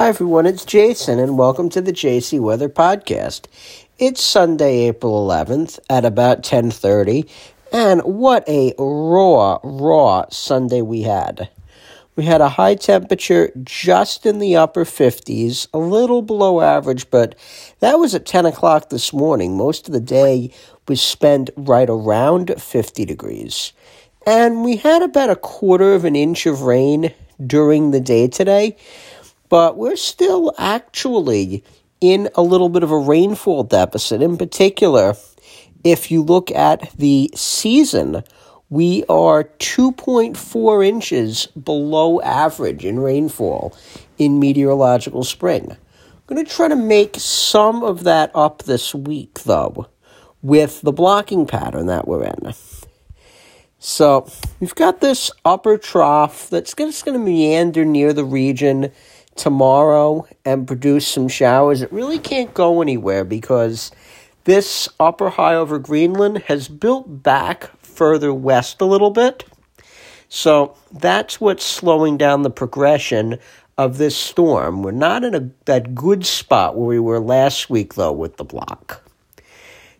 Hi everyone, it's Jason and welcome to the JC Weather Podcast. It's Sunday, April 11th at about 10:30, and what a raw raw Sunday we had. We had a high temperature just in the upper 50s, a little below average, but that was at 10 o'clock this morning. Most of the day was spent right around 50 degrees. And we had about a quarter of an inch of rain during the day today but we're still actually in a little bit of a rainfall deficit. In particular, if you look at the season, we are 2.4 inches below average in rainfall in meteorological spring. I'm going to try to make some of that up this week, though, with the blocking pattern that we're in. So we've got this upper trough that's just going to meander near the region tomorrow and produce some showers. It really can't go anywhere because this upper high over Greenland has built back further west a little bit. So that's what's slowing down the progression of this storm. We're not in a, that good spot where we were last week, though, with the block.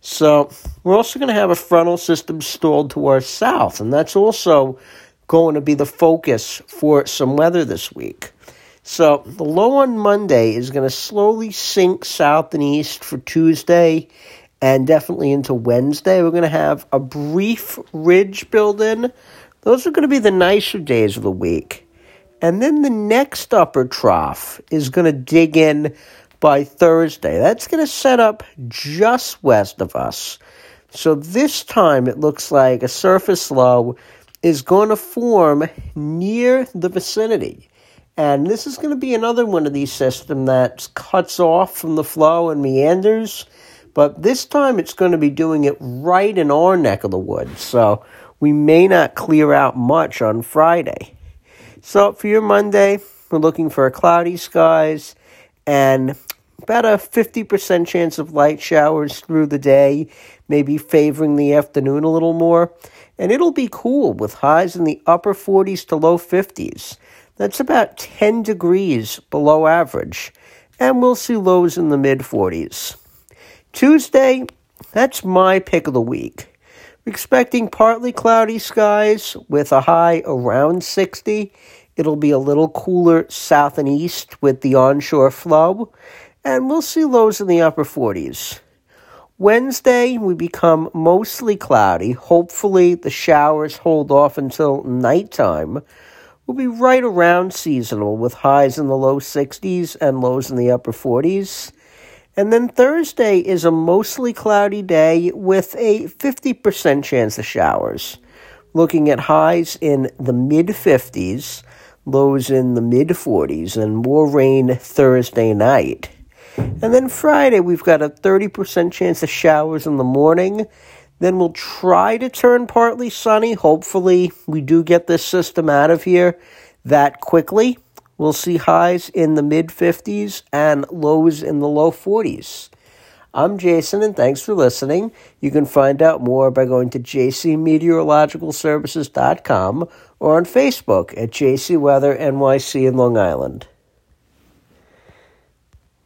So we're also going to have a frontal system stalled to our south, and that's also going to be the focus for some weather this week. So the low on Monday is going to slowly sink south and east for Tuesday and definitely into Wednesday. We're going to have a brief ridge build in. Those are going to be the nicer days of the week. And then the next upper trough is going to dig in by Thursday. That's going to set up just west of us. So this time it looks like a surface low is going to form near the vicinity. And this is going to be another one of these systems that cuts off from the flow and meanders. But this time it's going to be doing it right in our neck of the woods. So we may not clear out much on Friday. So for your Monday, we're looking for cloudy skies and about a 50% chance of light showers through the day, maybe favoring the afternoon a little more. And it'll be cool with highs in the upper 40s to low 50s. That's about 10 degrees below average, and we'll see lows in the mid 40s. Tuesday, that's my pick of the week. We're expecting partly cloudy skies with a high around 60. It'll be a little cooler south and east with the onshore flow, and we'll see lows in the upper 40s. Wednesday, we become mostly cloudy. Hopefully, the showers hold off until nighttime will be right around seasonal with highs in the low 60s and lows in the upper 40s. And then Thursday is a mostly cloudy day with a 50% chance of showers. Looking at highs in the mid 50s, lows in the mid 40s, and more rain Thursday night. And then Friday, we've got a 30% chance of showers in the morning then we'll try to turn partly sunny. Hopefully, we do get this system out of here that quickly. We'll see highs in the mid 50s and lows in the low 40s. I'm Jason, and thanks for listening. You can find out more by going to jcmeteorologicalservices.com or on Facebook at JC NYC in Long Island.